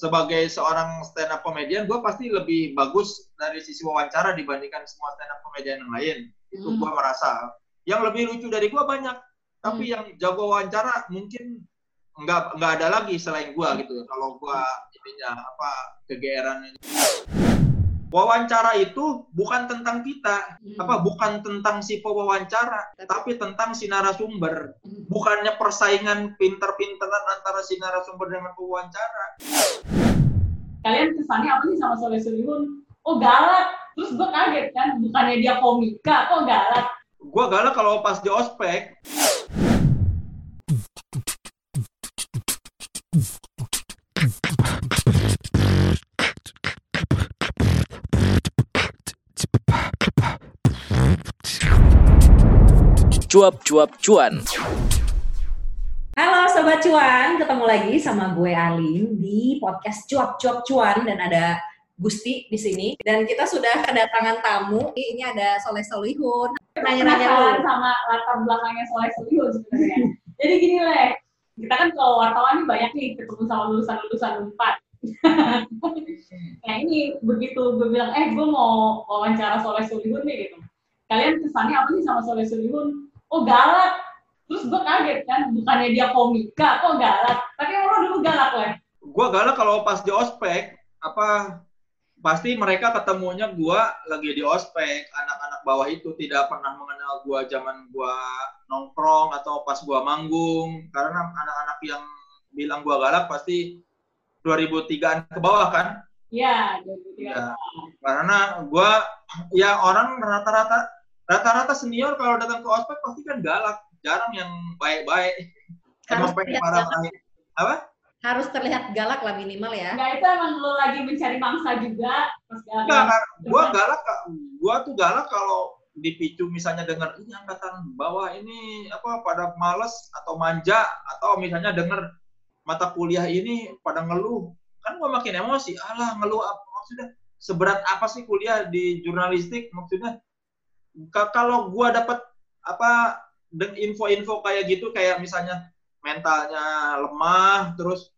sebagai seorang stand up comedian gue pasti lebih bagus dari sisi wawancara dibandingkan semua stand up comedian yang lain. Itu Hmm. gue merasa. Yang lebih lucu dari gue banyak. Tapi Hmm. yang jago wawancara mungkin nggak nggak ada lagi selain gue gitu. Kalau gue ininya apa kegeeran wawancara itu bukan tentang kita Hmm. apa bukan tentang si pewawancara tapi tentang si narasumber Hmm. bukannya persaingan pinter-pinteran antara si narasumber dengan pewawancara kalian kesannya apa sih sama Soleh Solihun? Oh galak. Terus gue kaget kan, bukannya dia komika, kok galak? gua galak kalau pas di ospek Cuap-cuap cuan. Halo Sobat Cuan, ketemu lagi sama gue Alin di podcast Cuap Cuap Cuan dan ada Gusti di sini dan kita sudah kedatangan tamu. Ini ada Soleh Solihun. Nanya-nanya sama latar belakangnya Soleh Solihun sebenarnya. Jadi gini leh, kita kan kalau wartawan nih banyak nih ketemu sama lulusan-lulusan Unpad. nah ini begitu gue bilang, eh gue mau wawancara Soleh Solihun nih gitu. Kalian kesannya apa sih sama Soleh Solihun? Oh galak. Terus gue kaget kan, bukannya dia komika, kok galak? Tapi lo dulu galak leh. gua galak kalau pas di ospek apa pasti mereka ketemunya gua lagi di ospek anak-anak bawah itu tidak pernah mengenal gua zaman gua nongkrong atau pas gua manggung karena anak-anak yang bilang gua galak pasti 2003an ke bawah kan Iya, 2003. Ya, karena gua ya orang rata-rata rata-rata senior kalau datang ke ospek pasti kan galak. Jarang yang baik-baik. Harus terlihat marah galak. apa? Harus terlihat galak lah minimal ya. Enggak itu emang lo lagi mencari mangsa juga pas galak. Enggak, kan gua galak gua tuh galak kalau dipicu misalnya dengar ini angkatan bawah ini apa pada males atau manja atau misalnya dengar mata kuliah ini pada ngeluh. Kan gua makin emosi. Alah ngeluh apa maksudnya seberat apa sih kuliah di jurnalistik? Maksudnya kalau gua dapat apa info-info kayak gitu kayak misalnya mentalnya lemah terus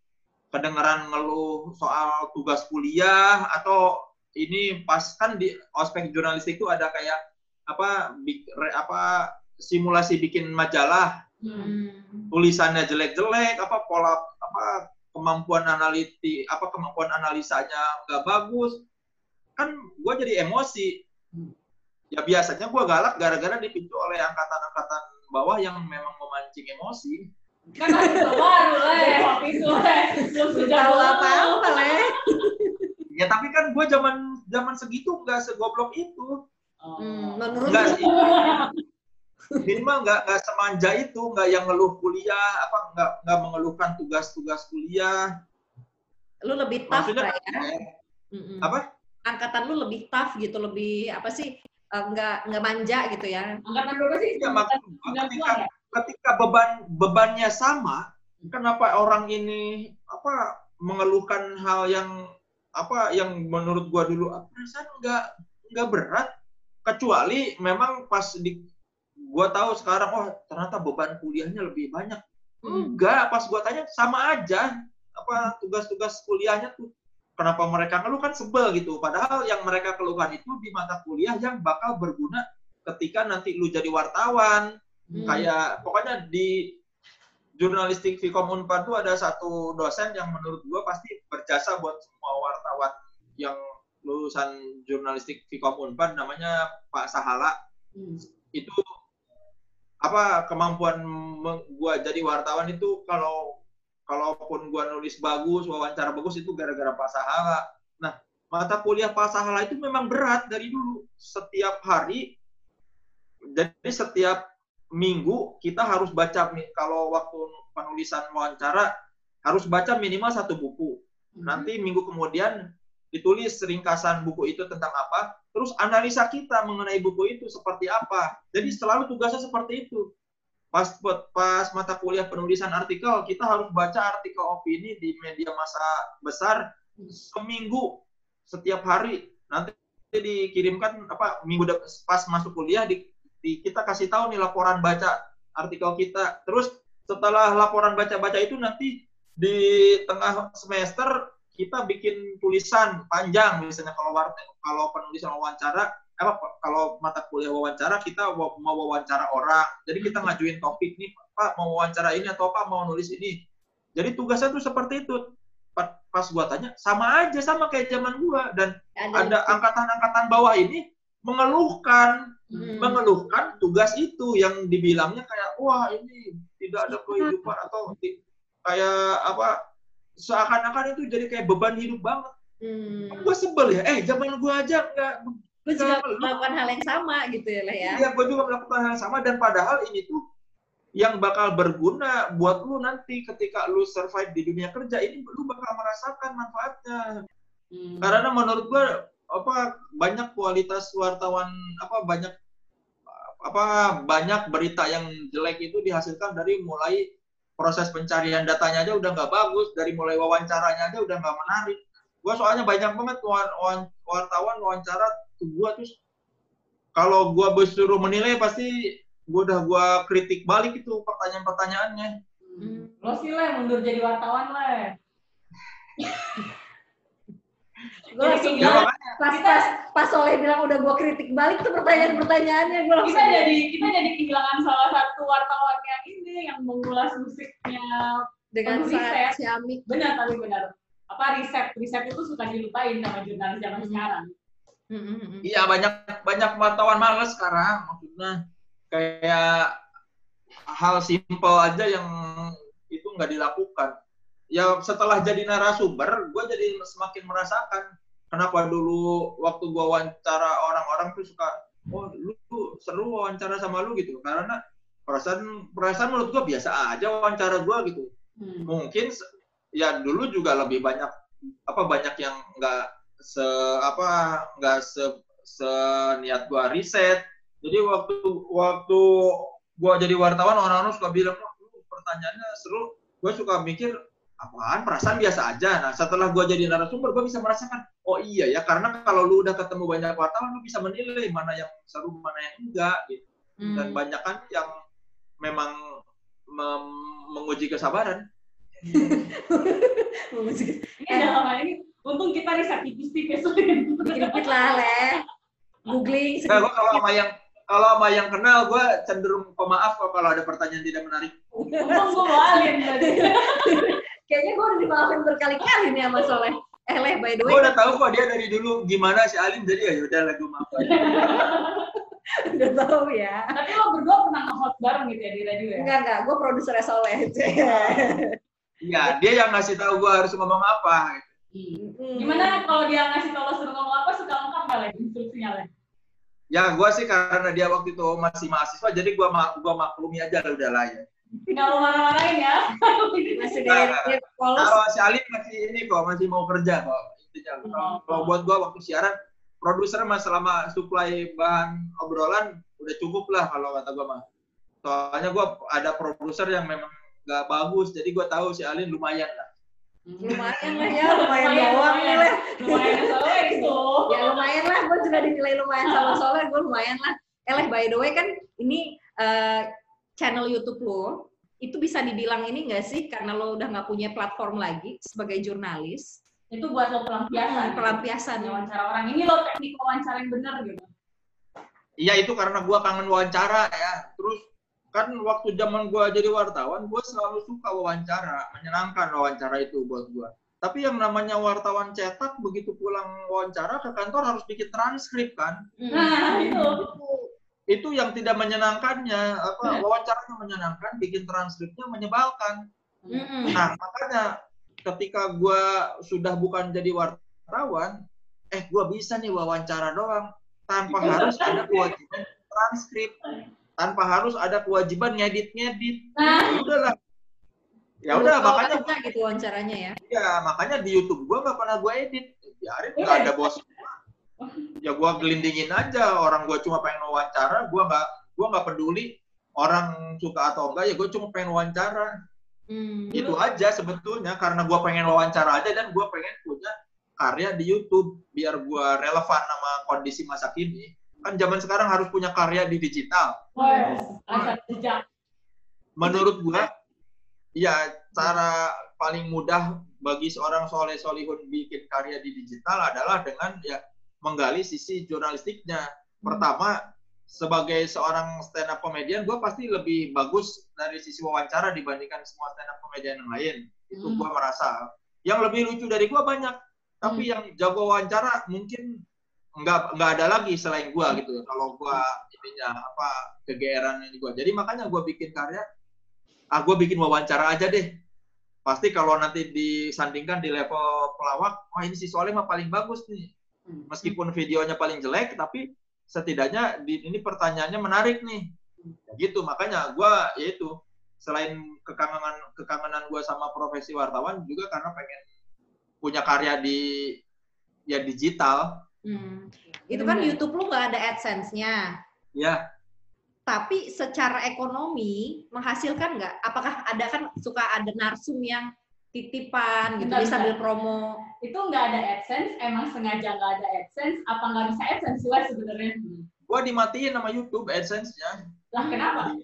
kedengeran ngeluh soal tugas kuliah atau ini pas kan di ospek jurnalistik itu ada kayak apa bik- re- apa simulasi bikin majalah. Hmm. tulisannya jelek-jelek apa pola apa kemampuan analiti apa kemampuan analisanya nggak bagus. Kan gue jadi emosi ya biasanya gue galak gara-gara dipicu oleh angkatan-angkatan bawah yang memang memancing emosi Kan baru leh, waktu itu leh. Belum sudah Tahu apa-apa leh. ya tapi kan gue zaman zaman segitu nggak segoblok itu Hmm, menurut lu sih minimal nggak nggak semanja itu nggak yang ngeluh kuliah apa nggak nggak mengeluhkan tugas-tugas kuliah lu lebih tough maksudnya ya. eh, Mm-mm. apa Angkatan lu lebih tough gitu, lebih apa sih? Eh, nggak nggak manja gitu ya. Angkatan berapa sih? ya gua Sembilan ketika ya? ketika beban bebannya sama kenapa orang ini apa mengeluhkan hal yang apa yang menurut gua dulu ah, perasaan nggak nggak berat kecuali memang pas di gua tahu sekarang oh ternyata beban kuliahnya lebih banyak Hmm. enggak pas gua tanya sama aja apa tugas-tugas kuliahnya tuh kenapa mereka ngeluh kan sebel gitu padahal yang mereka keluhkan itu di mata kuliah yang bakal berguna ketika nanti lu jadi wartawan Hmm. kayak pokoknya di jurnalistik Vkom Unpad tuh ada satu dosen yang menurut gua pasti berjasa buat semua wartawan yang lulusan jurnalistik Vkom Unpad namanya Pak Sahala Hmm. itu apa kemampuan gua jadi wartawan itu kalau kalaupun gua nulis bagus wawancara bagus itu gara-gara Pak Sahala nah mata kuliah Pak Sahala itu memang berat dari dulu setiap hari jadi setiap minggu kita harus baca kalau waktu penulisan wawancara harus baca minimal satu buku Hmm. nanti minggu kemudian ditulis ringkasan buku itu tentang apa, terus analisa kita mengenai buku itu seperti apa. Jadi selalu tugasnya seperti itu. Pas pas mata kuliah penulisan artikel, kita harus baca artikel opini di media massa besar seminggu setiap hari. Nanti dikirimkan apa minggu pas masuk kuliah di, di- kita kasih tahu nih laporan baca artikel kita. Terus setelah laporan baca-baca itu nanti di tengah semester kita bikin tulisan panjang misalnya kalau kalau penulisan wawancara apa kalau mata kuliah wawancara kita mau wawancara orang. Jadi kita ngajuin topik nih pak mau wawancara ini atau pak mau nulis ini. Jadi tugasnya tuh seperti itu. Pa- pas gua tanya sama aja sama kayak zaman gua. Dan ada angkatan-angkatan bawah ini mengeluhkan. Hmm. mengeluhkan tugas itu yang dibilangnya kayak wah ini tidak ada kehidupan atau ti- kayak apa seakan-akan itu jadi kayak beban hidup banget. Hmm. Gue sebel ya, eh zaman gue aja nggak Gue juga lu- melakukan hal yang sama gitu ya lah ya. ya gue juga melakukan hal yang sama dan padahal ini tuh yang bakal berguna buat lu nanti ketika lu survive di dunia kerja ini lu bakal merasakan manfaatnya. Hmm. Karena menurut gua apa banyak kualitas wartawan apa banyak apa banyak berita yang jelek itu dihasilkan dari mulai proses pencarian datanya aja udah nggak bagus dari mulai wawancaranya aja udah nggak menarik gua soalnya banyak banget wan- wan- wartawan wawancara tuh gua terus kalau gua disuruh menilai pasti gua udah gua kritik balik itu pertanyaan-pertanyaannya. Hmm. Lo sih le mundur jadi wartawan le. Gue langsung ya bilang, pas pas pas Soleh bilang udah gue kritik balik tuh pertanyaan-pertanyaannya. Gue langsung kita jadi kita jadi kehilangan salah satu wartawan yang ini yang mengulas musiknya dengan sangat ciamik. benar tapi benar. Apa riset? Riset itu suka dilupain sama jurnalis zaman Hmm. sekarang Hmm. Iya banyak banyak wartawan males sekarang maksudnya kayak hal simpel aja yang itu nggak dilakukan. Ya setelah jadi narasumber, gue jadi semakin merasakan kenapa dulu waktu gue wawancara orang-orang tuh suka, oh lu seru wawancara sama lu gitu, karena perasaan perasaan menurut gue biasa aja wawancara gue gitu Hmm. mungkin ya dulu juga lebih banyak apa banyak yang nggak se apa nggak se seniat gua riset. Jadi waktu waktu gua jadi wartawan orang-orang suka bilang wah lu pertanyaannya seru. Gua suka mikir apaan? Perasaan biasa aja. Nah setelah gua jadi narasumber gua bisa merasakan oh iya ya karena kalau lu udah ketemu banyak wartawan lu bisa menilai mana yang seru mana yang enggak gitu. Dan Hmm. banyak kan yang memang mem- menguji kesabaran. Ini dalam hal ini untung kita riset tipis-tipis Dikit-dikit lah, Leh. Googling. Nah, gua kalau sama yang kalau sama yang kenal, gue cenderung pemaaf kok kalau ada pertanyaan tidak menarik. untung gue walin tadi Kayaknya gue udah dimaafin berkali-kali nih sama Soleh. Eh, Leh, by the way, Gue udah tahu kok dia dari dulu gimana si Alim, jadi ya udah lah gue maaf. aja. udah tahu ya. tapi lo berdua pernah nge-host bareng gitu ya di radio ya Enggak, enggak. Gue produsernya Soleh. Iya, dia yang ngasih tahu gue harus ngomong apa. Hmm. gimana kalau dia ngasih tau lo suruh ngomong apa suka lengkap nggak lagi instruksinya Le? Ya, gue sih karena dia waktu itu masih mahasiswa, jadi gue ma gua maklumi aja lah udah lah ya. nggak lo marah-marahin ya Masih dari polos. Kalau si Alim masih ini kok, masih mau kerja kok. Intinya. Kalau- Kalau buat gue waktu siaran, produser mah selama supply bahan obrolan udah cukup lah kalau kata gue mah. Soalnya gue ada produser yang memang nggak bagus, jadi gue tahu si Alin lumayan lah. Lumayan lah ya, lumayan doang nih, Leh. lumayan soalnya itu. Ya lumayan lah, gue juga dinilai lumayan sama Soleh, gue lumayan lah. Eh, Leh, by the way kan ini eh, channel YouTube lo, itu bisa dibilang ini nggak sih? Karena lo udah nggak punya platform lagi sebagai jurnalis, itu buat lo pelampiasan. Hmm, pelampiasan wawancara orang. Ini lo teknik wawancara yang benar gitu. Iya itu karena gue kangen wawancara ya. Terus kan waktu zaman gue jadi wartawan, gue selalu suka wawancara, menyenangkan wawancara itu buat gue. Tapi yang namanya wartawan cetak, begitu pulang wawancara ke kantor harus bikin transkrip kan. nah itu itu itu yang tidak menyenangkannya apa Hmm. wawancaranya menyenangkan bikin transkripnya menyebalkan nah makanya ketika gua sudah bukan jadi wartawan eh gua bisa nih wawancara doang tanpa harus ada kewajiban transkrip tanpa harus ada kewajiban ngedit ngedit nah udahlah. Ya udah makanya aja gitu wawancaranya ya. ya makanya di YouTube gua nggak pernah gua edit. Biarin Iya. nggak ada bos. Ya gua gelindingin aja. Orang gua cuma pengen wawancara gua nggak gua nggak peduli orang suka atau enggak. Ya gua cuma pengen wawancara. Hmm. itu aja sebetulnya. Karena gua pengen wawancara aja dan gua pengen punya karya di YouTube. Biar gua relevan sama kondisi masa kini kan zaman sekarang harus punya karya di digital menurut gua ya cara paling mudah bagi seorang soleh solihun bikin karya di digital adalah dengan ya menggali sisi jurnalistiknya. Pertama, sebagai seorang stand up comedian, gue pasti lebih bagus dari sisi wawancara dibandingkan semua stand up comedian yang lain. Itu Hmm. gue merasa. Yang lebih lucu dari gue banyak, tapi yang jago wawancara mungkin nggak nggak ada lagi selain gue gitu. Kalau gue ininya apa kegeeran ini gue. Jadi makanya gue bikin karya, ah gue bikin wawancara aja deh. Pasti kalau nanti disandingkan di level pelawak, wah ini si Soleh mah paling bagus nih Hmm. meskipun videonya paling jelek tapi setidaknya di, ini pertanyaannya menarik nih Ya gitu makanya gua yaitu selain kekangenan kekangenan gua sama profesi wartawan juga karena pengen punya karya di ya digital Hmm. Itu kan Bener. YouTube lu nggak ada AdSense-nya. ya Tapi secara ekonomi menghasilkan nggak? Apakah ada kan suka ada narsum yang titipan gitu dia sambil promo. Itu nggak ada AdSense, emang sengaja nggak ada AdSense, apa nggak bisa AdSense Wes, sebenarnya? gua dimatiin sama YouTube AdSense-nya Lah kenapa?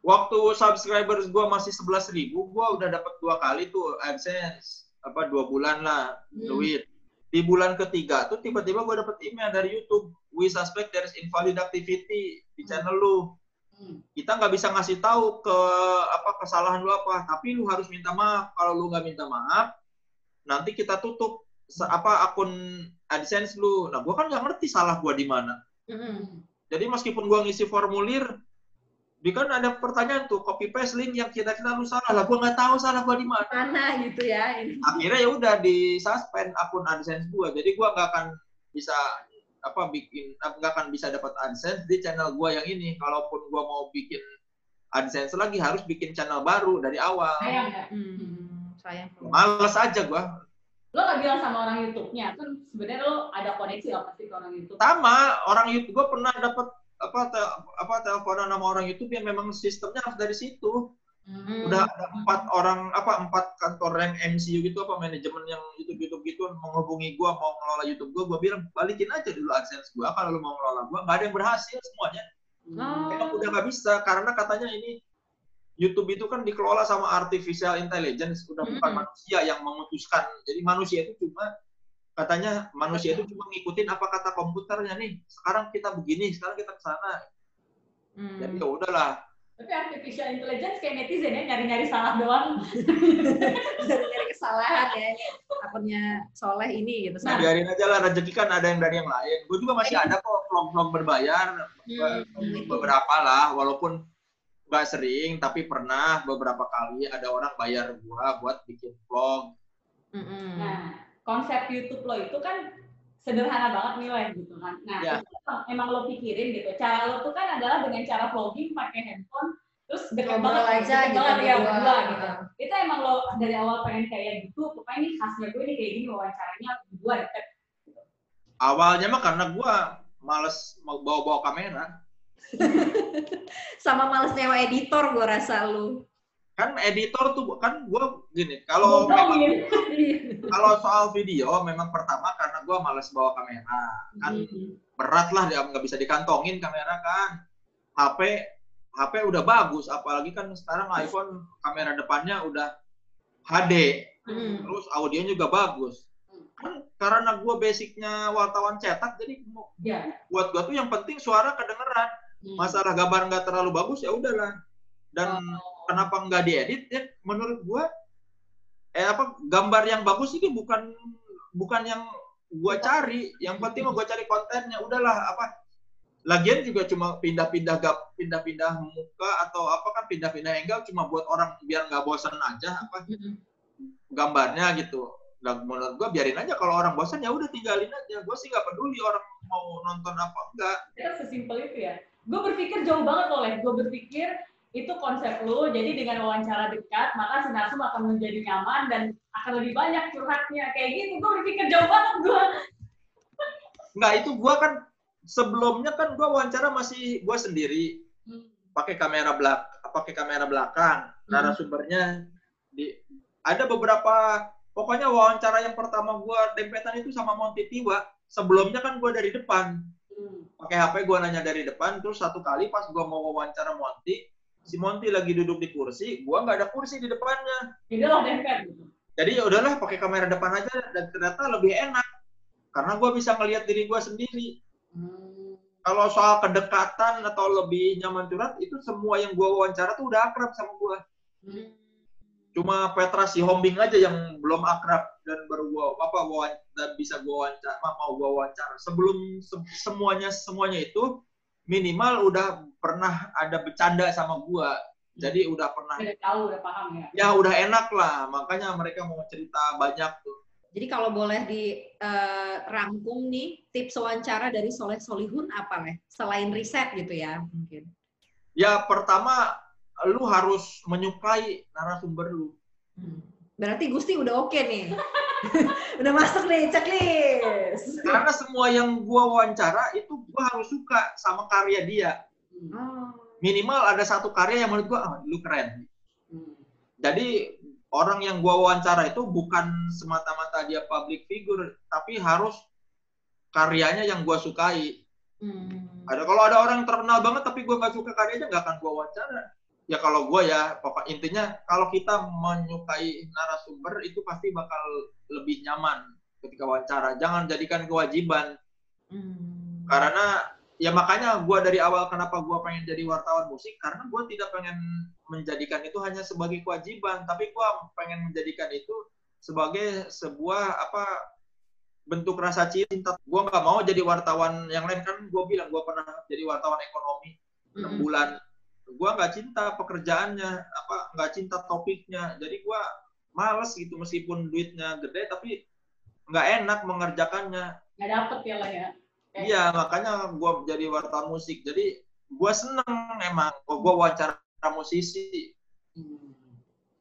waktu subscribers gua masih 11.000 ribu gua udah dapat dua kali tuh AdSense apa dua bulan lah Hmm. duit di bulan ketiga tuh tiba-tiba gue dapet email dari YouTube we suspect there is invalid activity di channel lu Hmm. kita nggak bisa ngasih tahu ke apa kesalahan lu apa tapi lu harus minta maaf kalau lu nggak minta maaf nanti kita tutup apa akun AdSense lu nah gue kan nggak ngerti salah gue di mana Mm-mm. jadi meskipun gue ngisi formulir di kan ada pertanyaan tuh copy paste link yang kira-kira lu salah lah gue nggak tahu salah gue di mana Mana gitu ya. ini. akhirnya ya udah di suspend akun AdSense gua jadi gua nggak akan bisa apa bikin nggak akan bisa dapat AdSense di channel gua yang ini kalaupun gua mau bikin AdSense lagi harus bikin channel baru dari awal Sayang nggak? Hmm, sayang. males aja gua Lo nggak bilang sama orang YouTube-nya, kan sebenarnya lo ada koneksi lah pasti ke orang YouTube. sama orang YouTube gua pernah dapat apa te- apa teleponan sama orang YouTube yang memang sistemnya harus dari situ Hmm. udah ada empat orang apa empat kantor yang MCU gitu apa manajemen yang YouTube YouTube gitu menghubungi gua mau ngelola YouTube gua gua bilang balikin aja dulu AdSense gua kalau lu mau ngelola gua nggak ada yang berhasil semuanya Oh. emang udah nggak bisa karena katanya ini YouTube itu kan dikelola sama artificial intelligence udah bukan Mm-mm. manusia yang memutuskan jadi manusia itu cuma katanya manusia itu cuma ngikutin apa kata komputernya nih sekarang kita begini sekarang kita ke sana Hmm. jadi ya udahlah Tapi artificial intelligence kayak netizen ya, nyari-nyari salah doang. dari kesalahan ya akunnya Soleh ini gitu. Nah, biarin aja lah rezeki kan ada yang dari yang lain. Gue juga masih ada kok vlog-vlog berbayar Hmm. beberapa lah, walaupun nggak sering, tapi pernah beberapa kali ada orang bayar gua buat bikin vlog. Mm-mm. Nah, konsep YouTube lo itu kan sederhana banget nilai gitu kan. Nah, Ya. itu emang- emang lo pikirin gitu. Cara lo tuh kan adalah dengan cara vlogging pakai handphone, terus deket banget, aja deket gitu banget ya berdua. berdua gitu. Itu emang lo dari awal pengen kayak gitu, pokoknya ini khasnya gue nih kayak gini wawancaranya berdua deket. Awalnya mah karena gua males mau bawa-bawa kamera. Sama males nyewa editor gue rasa lu. Kan editor tuh kan gua gini, kalau gitu. kalau soal video memang pertama karena gua males bawa kamera. Kan Hmm. berat lah dia nggak bisa dikantongin kamera kan HP HP udah bagus apalagi kan sekarang iPhone kamera depannya udah HD Hmm. terus audionya juga bagus kan karena gue basicnya wartawan cetak jadi Ya. buat gue tuh yang penting suara kedengeran Hmm. masalah gambar nggak terlalu bagus ya udahlah dan Oh. Kenapa nggak diedit? Ya menurut gue eh apa gambar yang bagus ini bukan bukan yang gue cari. Yang penting gue cari kontennya. Udahlah apa lagian juga cuma pindah-pindah gap pindah-pindah muka atau apa kan pindah-pindah angle cuma buat orang biar nggak bosan aja apa gambarnya gitu. Nah, menurut gue biarin aja kalau orang bosan ya udah tinggalin aja. Gue sih nggak peduli orang mau nonton apa enggak. Ternyata sesimpel itu ya. Gue berpikir jauh banget loh, Les. Gue berpikir itu konsep lo, jadi dengan wawancara dekat, maka si narsum akan menjadi nyaman dan akan lebih banyak curhatnya. Kayak gitu, gue berpikir jauh banget gue. nggak itu gue kan sebelumnya kan gue wawancara masih gue sendiri. Pakai kamera belak pakai kamera belakang narasumbernya di ada beberapa pokoknya wawancara yang pertama gua dempetan itu sama Monty Tiwa sebelumnya kan gua dari depan. Pakai HP gua nanya dari depan terus satu kali pas gua mau wawancara Monty si Monty lagi duduk di kursi gua nggak ada kursi di depannya Jadi lo dempet gitu. Jadi ya udahlah pakai kamera depan aja dan ternyata lebih enak karena gue bisa ngelihat diri gue sendiri. Hmm. Kalau soal kedekatan atau lebih nyaman curhat itu semua yang gue wawancara tuh udah akrab sama gue. Hmm. Cuma Petra si Hombing aja yang belum akrab dan baru gua apa wawan, dan bisa gua wawancara mau gua wawancara. Sebelum se- semuanya semuanya itu minimal udah pernah ada bercanda sama gua. Jadi udah pernah Udah tahu, udah paham ya. ya udah enak lah. Makanya mereka mau cerita banyak tuh. Jadi kalau boleh dirangkum nih tips wawancara dari Soleh Solihun apa nih? Selain riset gitu ya mungkin. Ya pertama lu harus menyukai narasumber lu. Hmm. Berarti Gusti udah oke nih. udah masuk nih checklist. Karena semua yang gua wawancara itu gua harus suka sama karya dia. Oh. Minimal ada satu karya yang menurut gua ah, lu keren. Hmm. Jadi orang yang gua wawancara itu bukan semata-mata dia public figure, tapi harus karyanya yang gua sukai. Hmm. Ada kalau ada orang yang terkenal banget tapi gua nggak suka karyanya nggak akan gua wawancara. Ya kalau gua ya pokok intinya kalau kita menyukai narasumber itu pasti bakal lebih nyaman ketika wawancara. Jangan jadikan kewajiban Hmm. karena ya makanya gua dari awal kenapa gua pengen jadi wartawan musik karena gua tidak pengen menjadikan itu hanya sebagai kewajiban tapi gua pengen menjadikan itu sebagai sebuah apa bentuk rasa cinta gua nggak mau jadi wartawan yang lain kan gua bilang gua pernah jadi wartawan ekonomi enam Mm-mm. bulan gua nggak cinta pekerjaannya apa nggak cinta topiknya jadi gua males gitu meskipun duitnya gede tapi nggak enak mengerjakannya Nggak dapet ya lah ya. Iya, makanya gua jadi wartawan musik. Jadi gua seneng emang kok gua wawancara musisi. Hmm.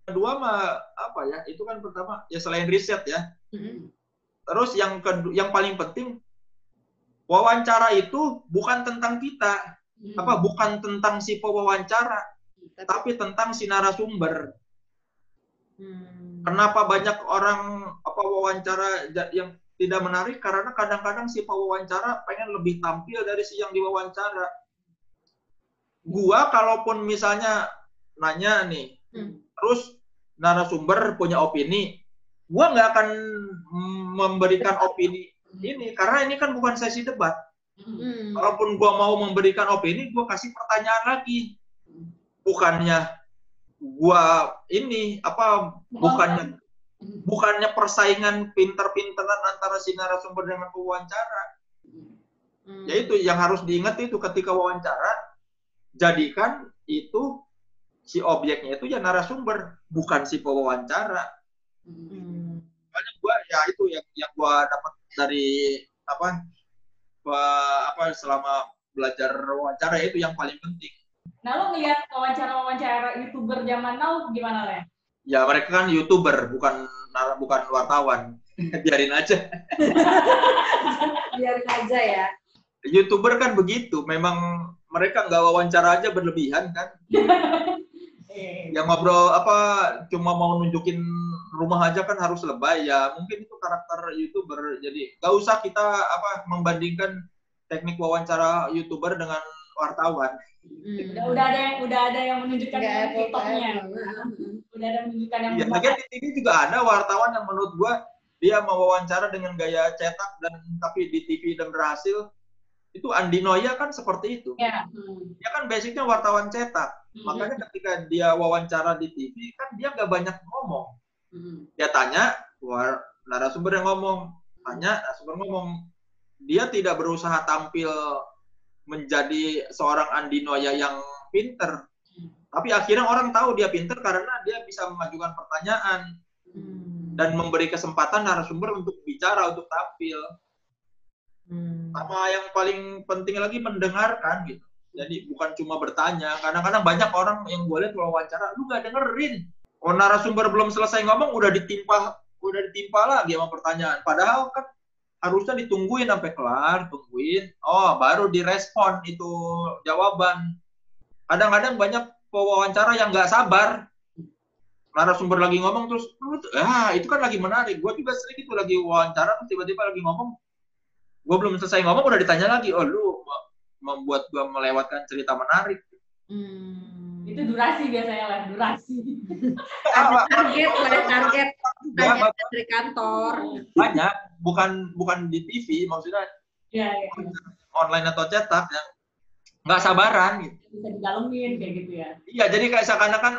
Kedua mah apa ya? Itu kan pertama ya selain riset ya. Mm-mm. Terus yang kedua, yang paling penting wawancara itu bukan tentang kita, Hmm. apa bukan tentang si pewawancara, Tapi- tapi tentang si narasumber. Hmm. Kenapa banyak orang apa wawancara yang tidak menarik karena kadang-kadang si pewawancara pengen lebih tampil dari si yang diwawancara. Gua kalaupun misalnya nanya nih, Hmm. terus narasumber punya opini, gua nggak akan memberikan opini ini karena ini kan bukan sesi debat. Hmm. Kalaupun gua mau memberikan opini, gua kasih pertanyaan lagi. Bukannya gua ini apa bukannya bukannya persaingan pinter-pinteran antara si narasumber dengan pewawancara. Hmm. Ya itu yang harus diingat itu ketika wawancara, jadikan itu si objeknya itu ya narasumber, bukan si pewawancara. Hmm. Makanya gua ya itu yang yang gua dapat dari apa apa selama belajar wawancara itu yang paling penting. Nah lo ngeliat wawancara-wawancara youtuber zaman now gimana le? Ya mereka kan youtuber bukan bukan wartawan. Biarin aja. Biarin aja ya. Youtuber kan begitu, memang mereka nggak wawancara aja berlebihan kan. Eh, Yang ngobrol apa cuma mau nunjukin rumah aja kan harus lebay ya. Mungkin itu karakter youtuber. Jadi nggak usah kita apa membandingkan teknik wawancara youtuber dengan wartawan. Hmm. udah, udah ada yang udah ada yang menunjukkan yang TikToknya. Hmm. Udah ada menunjukkan yang Ya, lagian di TV juga ada wartawan yang menurut gua dia mewawancara dengan gaya cetak dan tapi di TV dan berhasil. Itu Andi Noya kan seperti itu. Ya. Hmm. Dia kan basicnya wartawan cetak. Hmm. Makanya ketika dia wawancara di TV kan dia nggak banyak ngomong. Hmm. Dia tanya, narasumber yang ngomong, tanya, narasumber ngomong. Dia tidak berusaha tampil menjadi seorang Andi Noya yang pinter. Tapi akhirnya orang tahu dia pinter karena dia bisa mengajukan pertanyaan Hmm. dan memberi kesempatan narasumber untuk bicara, untuk tampil. Hmm. Sama yang paling penting lagi mendengarkan gitu. Jadi bukan cuma bertanya. Kadang-kadang banyak orang yang gue lihat wawancara, lu gak dengerin. Oh narasumber belum selesai ngomong udah ditimpa, udah ditimpa lagi sama pertanyaan. Padahal kan harusnya ditungguin sampai kelar, tungguin. Oh baru direspon itu jawaban. Kadang-kadang banyak pewawancara yang nggak sabar. Narasumber lagi ngomong terus, ah itu kan lagi menarik. Gue juga sering itu lagi wawancara, tiba-tiba lagi ngomong, gue belum selesai ngomong udah ditanya lagi oh lu me- membuat gue melewatkan cerita menarik Hmm. Itu durasi biasanya lah, durasi. Ada target, ada target. Tanya banyak, dari kantor. banyak bukan bukan di TV maksudnya Iya, iya. online atau cetak yang nggak sabaran gitu. Bisa digalemin kayak gitu ya. Iya, jadi kayak seakan-akan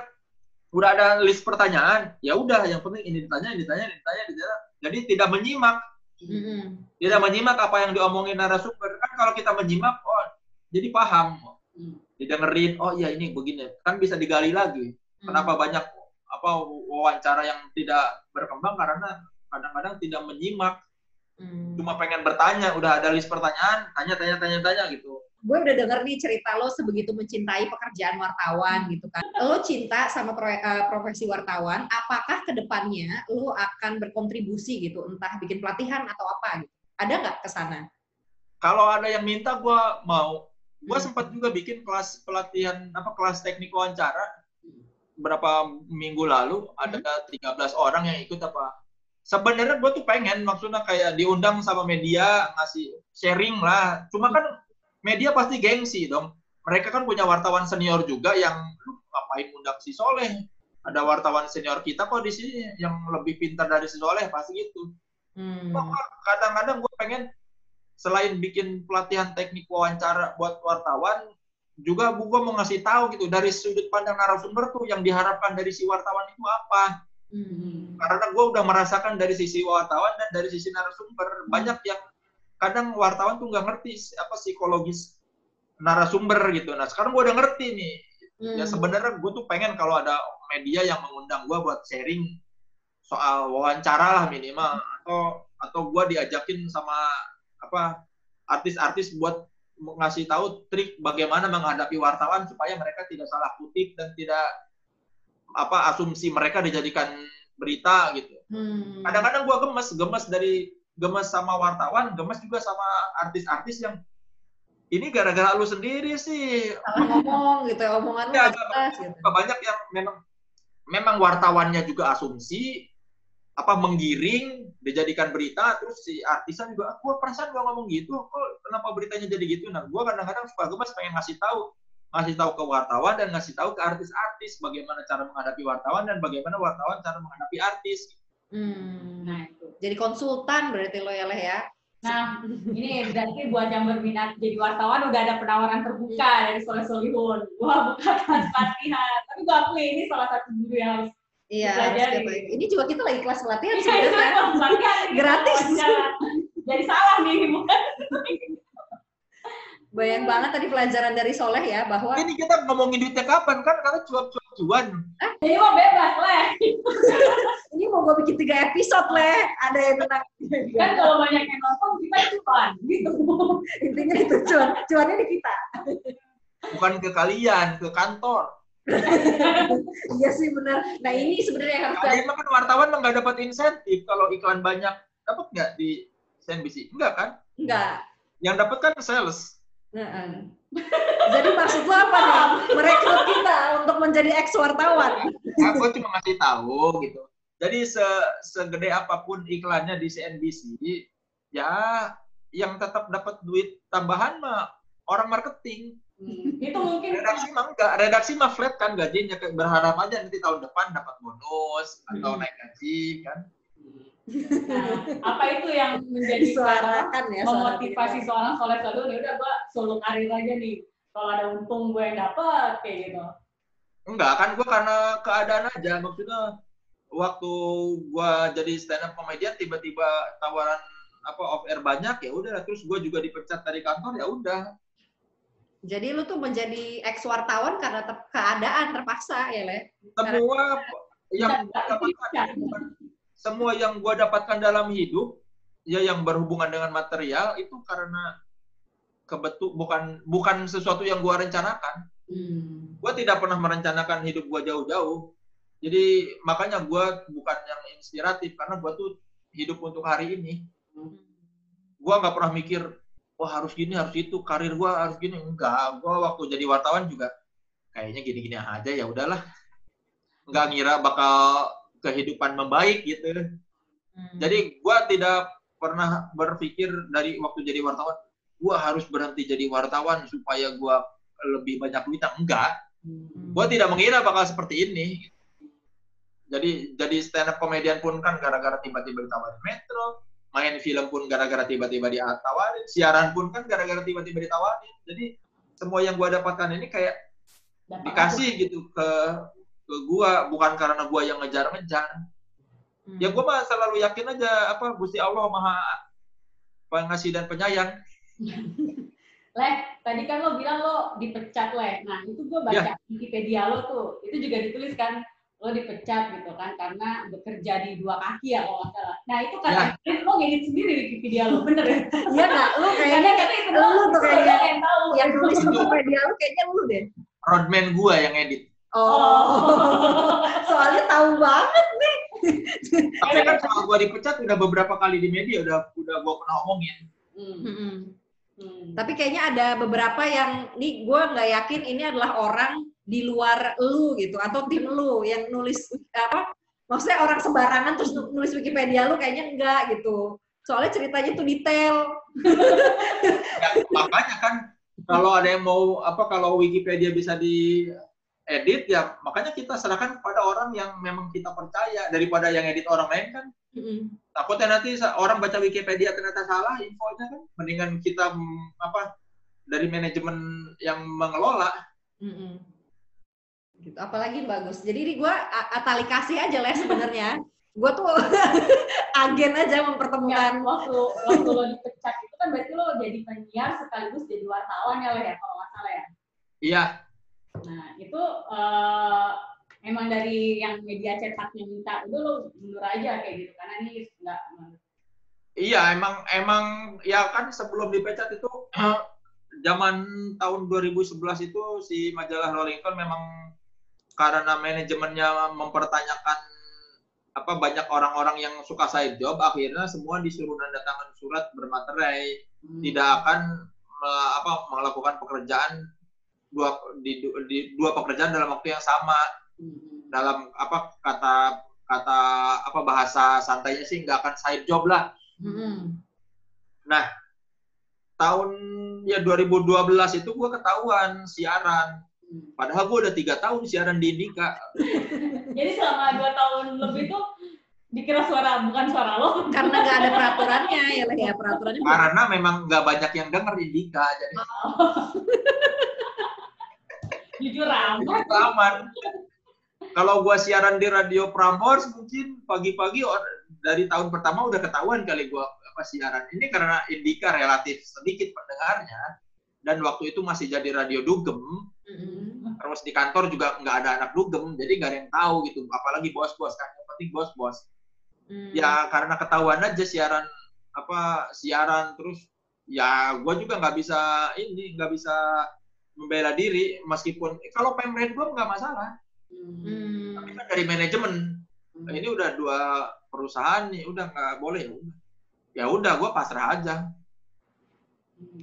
udah ada list pertanyaan, ya udah yang penting ini ditanya, ini ditanya, ini ditanya, ini ditanya. Jadi tidak menyimak, Mm-mm. tidak menyimak apa yang diomongin narasumber. Kan kalau kita menyimak, oh jadi paham, Hmm. Didengerin, oh iya ini begini, kan bisa digali lagi. Kenapa banyak apa wawancara yang tidak berkembang karena kadang-kadang tidak menyimak, Hmm. cuma pengen bertanya, udah ada list pertanyaan, tanya, tanya, tanya, tanya gitu. gue udah denger nih cerita lo sebegitu mencintai pekerjaan wartawan gitu kan. Lo cinta sama pro- eh, profesi wartawan, apakah ke depannya lo akan berkontribusi gitu, entah bikin pelatihan atau apa gitu? Ada nggak ke sana? Kalau ada yang minta, gue mau. Gue Hmm. sempat juga bikin kelas pelatihan apa kelas teknik wawancara. Berapa minggu lalu ada 13 orang yang ikut apa. Sebenarnya gue tuh pengen maksudnya kayak diundang sama media ngasih sharing lah. Cuma kan media pasti gengsi dong. Mereka kan punya wartawan senior juga yang lu ngapain undang si Soleh? Ada wartawan senior kita kok di sini yang lebih pintar dari si Soleh pasti gitu. Hmm. Kadang-kadang gue pengen selain bikin pelatihan teknik wawancara buat wartawan juga gue mau ngasih tahu gitu dari sudut pandang narasumber tuh yang diharapkan dari si wartawan itu apa? Hmm. karena gue udah merasakan dari sisi wartawan dan dari sisi narasumber. Banyak yang kadang wartawan tuh nggak ngerti apa psikologis narasumber gitu. Nah sekarang gue udah ngerti nih. Ya Hmm. sebenarnya gue tuh pengen kalau ada media yang mengundang gue buat sharing soal wawancara lah minimal. Atau atau gue diajakin sama apa artis-artis buat ngasih tahu trik bagaimana menghadapi wartawan supaya mereka tidak salah kutip dan tidak apa asumsi mereka dijadikan berita gitu. Hmm. Kadang-kadang gue gemes, gemes dari gemes sama wartawan, gemes juga sama artis-artis yang ini gara-gara lu sendiri sih Salah ngomong gitu, ya, omongan Ya, jelas gitu. banyak yang memang memang wartawannya juga asumsi apa menggiring dijadikan berita terus si artisan juga aku perasaan gua ngomong gitu kok kenapa beritanya jadi gitu nah gua kadang-kadang suka gemes pengen ngasih tahu ngasih tahu ke wartawan dan ngasih tahu ke artis-artis bagaimana cara menghadapi wartawan dan bagaimana wartawan cara menghadapi artis Hmm. Nah, itu. Jadi konsultan berarti lo ya Leh ya? Nah, ini berarti buat yang berminat jadi wartawan udah ada penawaran terbuka dari Soleh Solihun. Gua buka kelas pelatihan. Tapi gua akui ini salah satu guru yang harus Iya, ini juga kita lagi kelas pelatihan Iya, sebenarnya. kelas pelatihan ini Gratis. Jadi salah nih, bukan? Bayang banget tadi pelajaran dari Soleh ya bahwa ini kita ngomongin duitnya kapan kan karena cuap-cuap cuan Jadi mah bebas lah. ini mau gue bikin tiga episode Leh, ada yang tentang Kan kalau banyak yang nonton kita cuan gitu. intinya itu cuan, cuannya di kita. bukan ke kalian ke kantor Iya sih benar. Nah ini sebenarnya yang harus Nah, emang kan wartawan nggak dapat insentif kalau iklan banyak dapat nggak di CNBC enggak kan enggak. yang dapat kan sales. Jadi maksud lo apa nih? Merekrut kita untuk menjadi ex wartawan. aku cuma ngasih tahu gitu jadi se segede apa pun iklannya di CNBC ya yang tetap dapat duit tambahan mah orang marketing Itu mungkin redaksi mah enggak redaksi mah flat kan gajinya kayak berharap aja nanti tahun depan dapat bonus atau Hmm. naik gaji kan nah, apa itu yang menjadi Disuarakan ya. suara memotivasi seorang soleh soleh ya udah gua solo karir aja nih. Kalau ada untung gue yang dapat kayak gitu. Enggak, kan gue karena keadaan aja. Maksudnya waktu gua jadi stand up comedian tiba-tiba tawaran apa off air banyak ya udah terus gue juga dipecat dari kantor ya udah Jadi lu tuh menjadi ex wartawan karena ter- keadaan terpaksa ya Le? semua yang gua dapatkan semua yang gue dapatkan dalam hidup ya yang berhubungan dengan material itu karena kebetul bukan bukan sesuatu yang gue rencanakan Hmm. gue tidak pernah merencanakan hidup gue jauh-jauh. Jadi makanya gue bukan yang inspiratif karena gue tuh hidup untuk hari ini. Gue nggak pernah mikir, wah harus gini harus itu, karir gue harus gini. Enggak, gue waktu jadi wartawan juga kayaknya gini-gini aja ya udahlah. Nggak ngira bakal kehidupan membaik gitu. Hmm. Jadi gue tidak pernah berpikir dari waktu jadi wartawan, gue harus berhenti jadi wartawan supaya gue lebih banyak duit. Enggak, Hmm. gue tidak mengira bakal seperti ini. Jadi jadi stand up komedian pun kan gara-gara tiba-tiba ditawarin Metro, main film pun gara-gara tiba-tiba ditawarin, siaran pun kan gara-gara tiba-tiba ditawarin. Jadi semua yang gua dapatkan ini kayak Dapat dikasih gitu ke ke gua bukan karena gua yang ngejar-ngejar. Hmm. Ya gua mah selalu yakin aja apa Gusti Allah Maha pengasih dan penyayang. Leh, tadi kan lo bilang lo dipecat, Leh. Nah, itu gue baca Wikipedia lo tuh. Itu juga ditulis kan, lo dipecat gitu kan, karena bekerja di dua kaki ya kalau nggak salah. Nah, itu kan lo ngedit sendiri Wikipedia lo, bener ya? Iya nggak? Lu kayaknya Karena kata itu lu tuh kayaknya yang tahu. yang nulis Wikipedia lu kayaknya lu deh. Roadman gua yang edit. Oh, soalnya tahu banget nih. Tapi kan soal gua dipecat udah beberapa kali di media udah udah gua pernah omongin. Hmm. Hmm. Tapi kayaknya ada beberapa yang nih gue nggak yakin ini adalah orang di luar lu gitu atau tim lu yang nulis apa? Maksudnya orang sembarangan terus nu- nulis Wikipedia lu kayaknya enggak gitu. Soalnya ceritanya tuh detail. Ya, makanya kan kalau ada yang mau apa kalau Wikipedia bisa di edit ya makanya kita serahkan kepada orang yang memang kita percaya daripada yang edit orang lain kan Mm-mm. takutnya nanti orang baca Wikipedia ternyata salah infonya kan mendingan kita mm, apa dari manajemen yang mengelola Mm-mm. Gitu. Apalagi bagus. Jadi ini gue atali kasih aja lah sebenarnya. Gue tuh agen aja Ya, mempertemukan. waktu waktu lo dipecat itu kan berarti lo jadi penyiar sekaligus jadi wartawan ya, Leh, ya, kalau nggak salah ya. iya Nah, itu eh, emang dari yang media cetaknya minta, itu lo mundur aja kayak gitu, karena ini nggak iya emang emang ya kan sebelum dipecat itu zaman tahun 2011 itu si majalah Rolling Stone memang karena manajemennya mempertanyakan apa banyak orang-orang yang suka side job akhirnya semua disuruh nandatangan surat bermaterai Hmm. tidak akan apa melakukan pekerjaan dua di, di dua pekerjaan dalam waktu yang sama Hmm. dalam apa kata kata apa bahasa santainya sih nggak akan side job lah Mm-mm. tahun ya 2012 itu gue ketahuan siaran Hmm. Padahal gue udah tiga tahun siaran di Indika Jadi selama dua tahun lebih tuh dikira suara bukan suara lo. Karena nggak ada peraturannya ya lah ya peraturannya. karena memang nggak banyak yang denger Indika jadi Jujur amat. itu aman kalau gue siaran di radio Prambors mungkin pagi-pagi dari tahun pertama udah ketahuan kali gue apa siaran ini karena Indika relatif sedikit pendengarnya dan waktu itu masih jadi radio dugem Terus di kantor juga nggak ada anak dugem jadi nggak ada yang tahu gitu apalagi bos-bos kan yang penting bos-bos Mm. ya karena ketahuan aja siaran apa siaran terus ya gue juga nggak bisa ini nggak bisa membela diri meskipun kalau pemret gue nggak masalah Hmm. tapi kan dari manajemen Hmm. ini udah dua perusahaan nih udah nggak boleh ya udah ya udah gue pasrah aja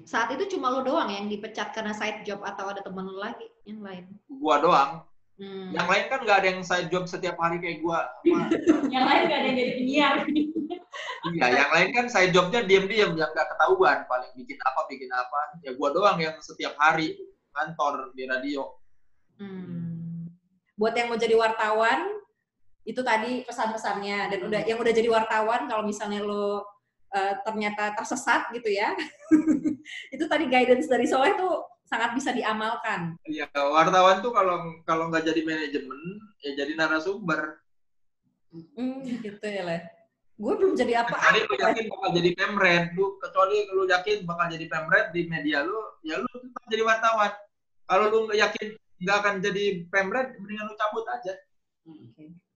Saat itu cuma lo doang yang dipecat karena side job atau ada temen lo lagi yang lain? gue doang Hmm. yang lain kan nggak ada yang side job setiap hari kayak gue Yang lain gak ada yang jadi penyiar. Iya, yang lain kan side jobnya diem-diem, yang nggak ketahuan. Paling bikin apa, bikin apa. Ya gua doang yang setiap hari kantor di radio. Hmm. Buat yang mau jadi wartawan, itu tadi pesan-pesannya dan udah yang udah jadi wartawan kalau misalnya lo eh, ternyata tersesat gitu ya, itu tadi guidance dari Soleh tuh sangat bisa diamalkan. Ya, wartawan tuh kalau kalau nggak jadi manajemen, ya jadi narasumber. Hmm, gitu ya lah. Gue belum jadi apa Kecuali lu yakin bakal jadi pemret, lu kecuali lu yakin bakal jadi pemret di media lu, ya lu tetap jadi wartawan. Kalau lu nggak yakin nggak akan jadi pemret, mendingan lu cabut aja.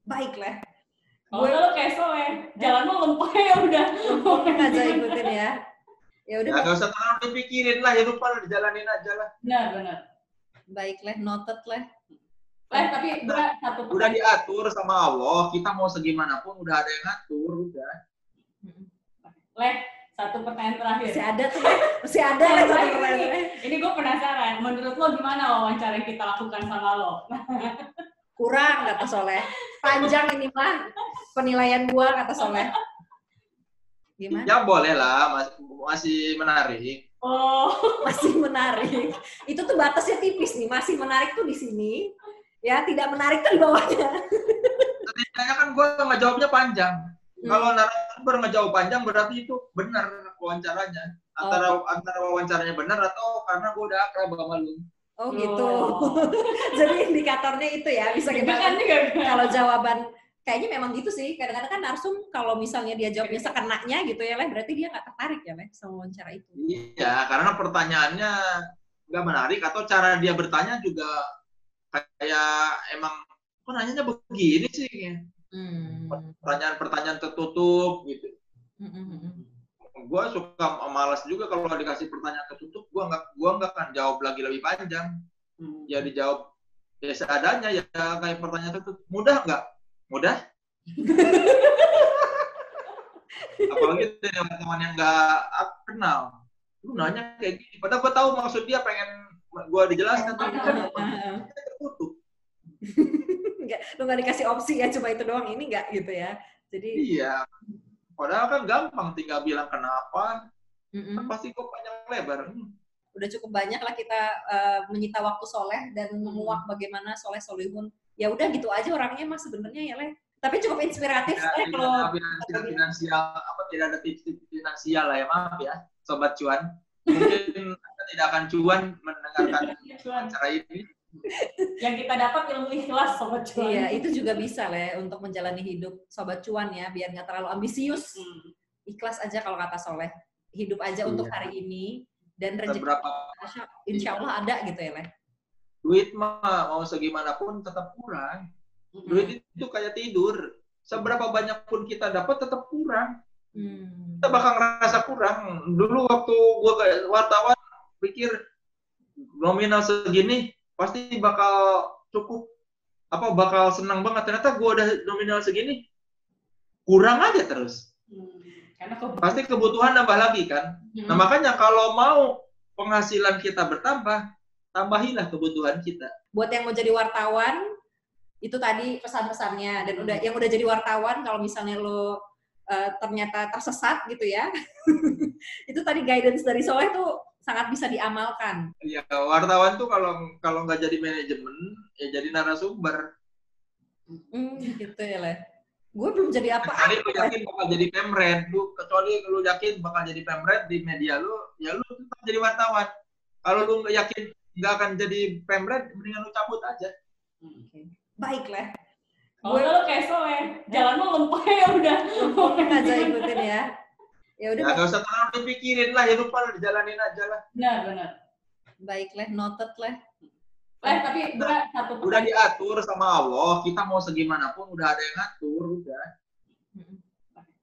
Baiklah, Kalau nggak lo kayak Soleh, jalan lo lempeng ya udah. mungkin aja ikutin ya. Ya Ya udah, nggak usah terlalu dipikirin lah, ya lupa lu dijalanin aja lah. Benar, benar. baiklah, noted lah. Eh, tapi gue satu Udah pertanyaan. diatur sama Allah, kita mau segimanapun udah ada yang ngatur, udah. Leh, satu pertanyaan terakhir. Masih ada tuh, Leh. masih ada lah satu pertanyaan. Ini gue penasaran, menurut lo gimana wawancara yang kita lakukan sama lo? Kurang kata Soleh. Panjang ini mah penilaian gua kata Soleh. Gimana? Ya boleh lah, masih, masih menarik. Oh, Masih menarik. Itu tuh batasnya tipis nih. Masih menarik tuh di sini. Ya, tidak menarik tuh di bawahnya. Setidaknya kan gue ngejawabnya panjang. Hmm. Kalau narasumber ngejawab panjang berarti itu benar wawancaranya. Antara antara wawancaranya benar atau karena gue udah akrab sama lu. Oh gitu. Oh. Jadi indikatornya itu ya bisa kita juga. kalau jawaban kayaknya memang gitu sih. Kadang-kadang kan narsum kalau misalnya dia jawabnya sekenaknya gitu ya, Leh, berarti dia nggak tertarik ya, Leh, sama wawancara itu. Iya, karena pertanyaannya nggak menarik atau cara dia bertanya juga kayak emang kok nanyanya begini sih Hmm. pertanyaan-pertanyaan tertutup gitu. Hmm, hmm, hmm. Gue suka malas juga kalau dikasih pertanyaan tertutup, gue nggak gua nggak akan jawab lagi lebih panjang. Hmm. Ya dijawab ya seadanya ya kayak pertanyaan tertutup. Mudah nggak? Mudah? Apalagi dengan teman yang nggak kenal. Lu nanya kayak gini. Padahal gue tahu maksud dia pengen gue dijelaskan tapi kan tertutup. Nggak, lu nggak dikasih opsi ya, cuma itu doang. Ini nggak gitu ya. Jadi, Iya. Padahal kan gampang tinggal bilang kenapa, mm-mm. kan pasti kok panjang lebar. Hmm. udah cukup banyak lah kita eh, menyita waktu soleh dan menguak bagaimana soleh solihun. Ya udah gitu aja orangnya mas sebenarnya ya leh. Tapi cukup inspiratif Tidak, Leh, kalau finansial, finansial apa tidak ada tips-tips finansial lah ya maaf ya sobat cuan. Mungkin Anda tidak akan cuan mendengarkan Cuan. acara ini. Yang kita dapat ilmu ikhlas sobat cuan. Iya, itu juga bisa leh untuk menjalani hidup sobat cuan ya, biar nggak terlalu ambisius. Hmm. Ikhlas aja kalau kata Soleh. Hidup aja untuk Iya. hari ini dan rezeki Seberapa insya- insya Allah ada gitu ya leh. duit mah mau segimanapun tetap kurang. Duit itu kayak tidur. Seberapa banyak pun kita dapat tetap kurang. Hmm. kita bakal ngerasa kurang. Dulu waktu gua kayak wartawan pikir nominal segini pasti bakal cukup apa bakal senang banget. Ternyata gua udah nominal segini kurang aja terus. Hmm. Karena kok Pasti kebutuhan nambah lagi kan. Nah, makanya kalau mau penghasilan kita bertambah, tambahilah kebutuhan kita. Buat yang mau jadi wartawan, itu tadi pesan-pesannya dan udah yang udah jadi wartawan kalau misalnya lo eh, ternyata tersesat gitu ya, itu tadi guidance dari Soleh tuh sangat bisa diamalkan. Ya, wartawan tuh kalau kalau nggak jadi manajemen, ya jadi narasumber. Hmm, gitu ya leh. Gue belum jadi kecuali lu yakin bakal jadi pemret lu kecuali lu yakin bakal jadi pemret di media lu ya lu tetap jadi wartawan kalau lu nggak yakin nggak akan jadi pemret mendingan lu cabut aja Baik leh. Kalau nggak lo kayak soleh, jalan lo lempeng ya udah. Mungkin aja ikutin ya. Ya udah ya nggak usah terlalu dipikirin lah hidup lu dijalanin aja lah Benar, benar. baik leh, noted leh. Eh, tapi gue satu udah pertanyaan. diatur sama Allah kita mau segimanapun udah ada yang ngatur udah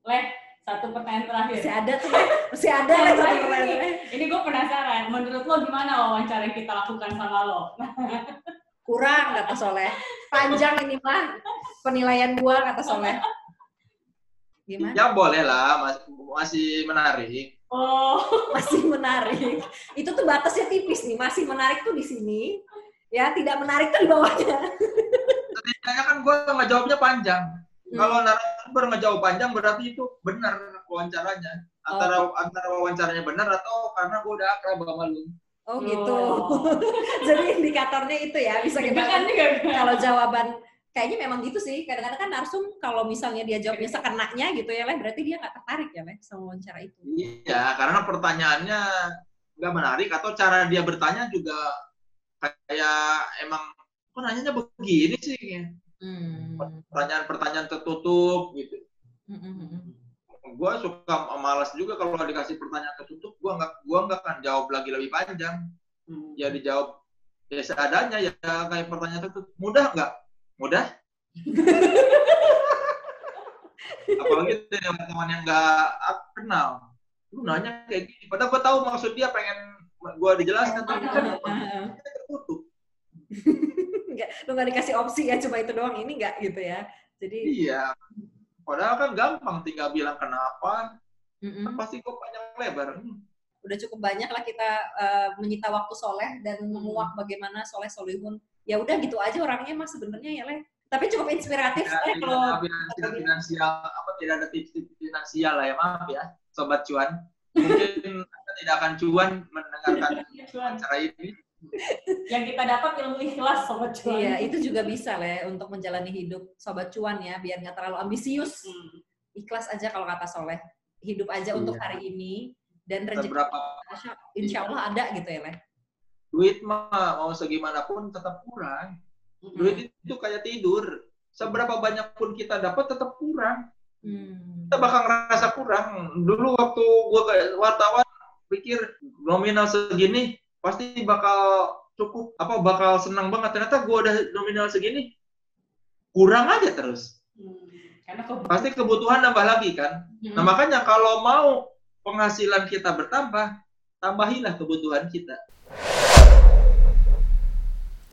Leh, satu pertanyaan terakhir. Masih ada tuh masih ada leh satu pertanyaan leh. Ini gue penasaran, menurut lo gimana wawancara yang kita lakukan sama lo? Kurang kata Soleh. Panjang ini mah penilaian gua kata Soleh. Gimana? ya boleh lah masih, masih menarik Oh, Masih menarik. Itu tuh batasnya tipis nih. Masih menarik tuh di sini. Ya, tidak menarik tuh di bawahnya. setidaknya kan gue ngejawabnya panjang kalau narasumber ngejawab panjang berarti itu benar wawancaranya antara antara wawancaranya benar atau karena gue udah akrab sama lu Oh gitu. Oh. Jadi indikatornya itu ya bisa kita deg-degan juga. kalau jawaban kayaknya memang gitu sih. Kadang-kadang kan narsum kalau misalnya dia jawabnya sekenaknya gitu ya, Leh, berarti dia nggak tertarik ya, Leh, sama wawancara itu. Iya, karena pertanyaannya nggak menarik atau cara dia bertanya juga kayak emang kok nanyanya begini sih? Hmm. Pertanyaan-pertanyaan tertutup gitu. Hmm, hmm, hmm. Gue suka malas juga kalau dikasih pertanyaan tertutup, gue nggak gua nggak akan jawab lagi lebih panjang. Hmm. Ya dijawab ya seadanya ya kayak pertanyaan tertutup. Mudah nggak? Mudah? Apalagi dengan teman yang nggak aku kenal. Lu nanya kayak gini. Padahal gue tahu maksud dia pengen gue dijelaskan tapi kan tertutup. Lu nggak dikasih opsi ya, cuma itu doang. Ini nggak gitu ya. Jadi, Iya. Padahal kan gampang tinggal bilang kenapa, mm-mm. kan pasti kok panjang lebar. Hmm. udah cukup banyak lah kita eh, menyita waktu soleh dan menguak bagaimana soleh solihun. Ya udah gitu aja orangnya mas sebenarnya ya leh. Tapi cukup inspiratif Ya, Leh, tidak kalau ada finansial, finansial apa tidak ada tips-tips finansial lah ya maaf ya sobat cuan. Mungkin Anda tidak akan cuan mendengarkan Cuan. acara ini. yang kita dapat ilmu ikhlas sobat cuan. Iya, itu juga bisa lah ya untuk menjalani hidup sobat cuan ya, biar nggak terlalu ambisius. Hmm. Ikhlas aja kalau kata Soleh. Hidup aja untuk Iya. hari ini dan rezeki insya Allah ada gitu ya, Leh. Duit mah mau segimanapun tetap kurang. Hmm. Duit itu kayak tidur. Seberapa banyak pun kita dapat tetap kurang. Hmm. Kita bakal ngerasa kurang. Dulu waktu gua kayak wartawan pikir nominal segini pasti bakal cukup apa bakal senang banget. Ternyata gua udah nominal segini kurang aja terus. Hmm. Karena kebutuhan. Pasti kebutuhan nambah lagi kan. Hmm. Nah, makanya kalau mau penghasilan kita bertambah, tambahilah kebutuhan kita.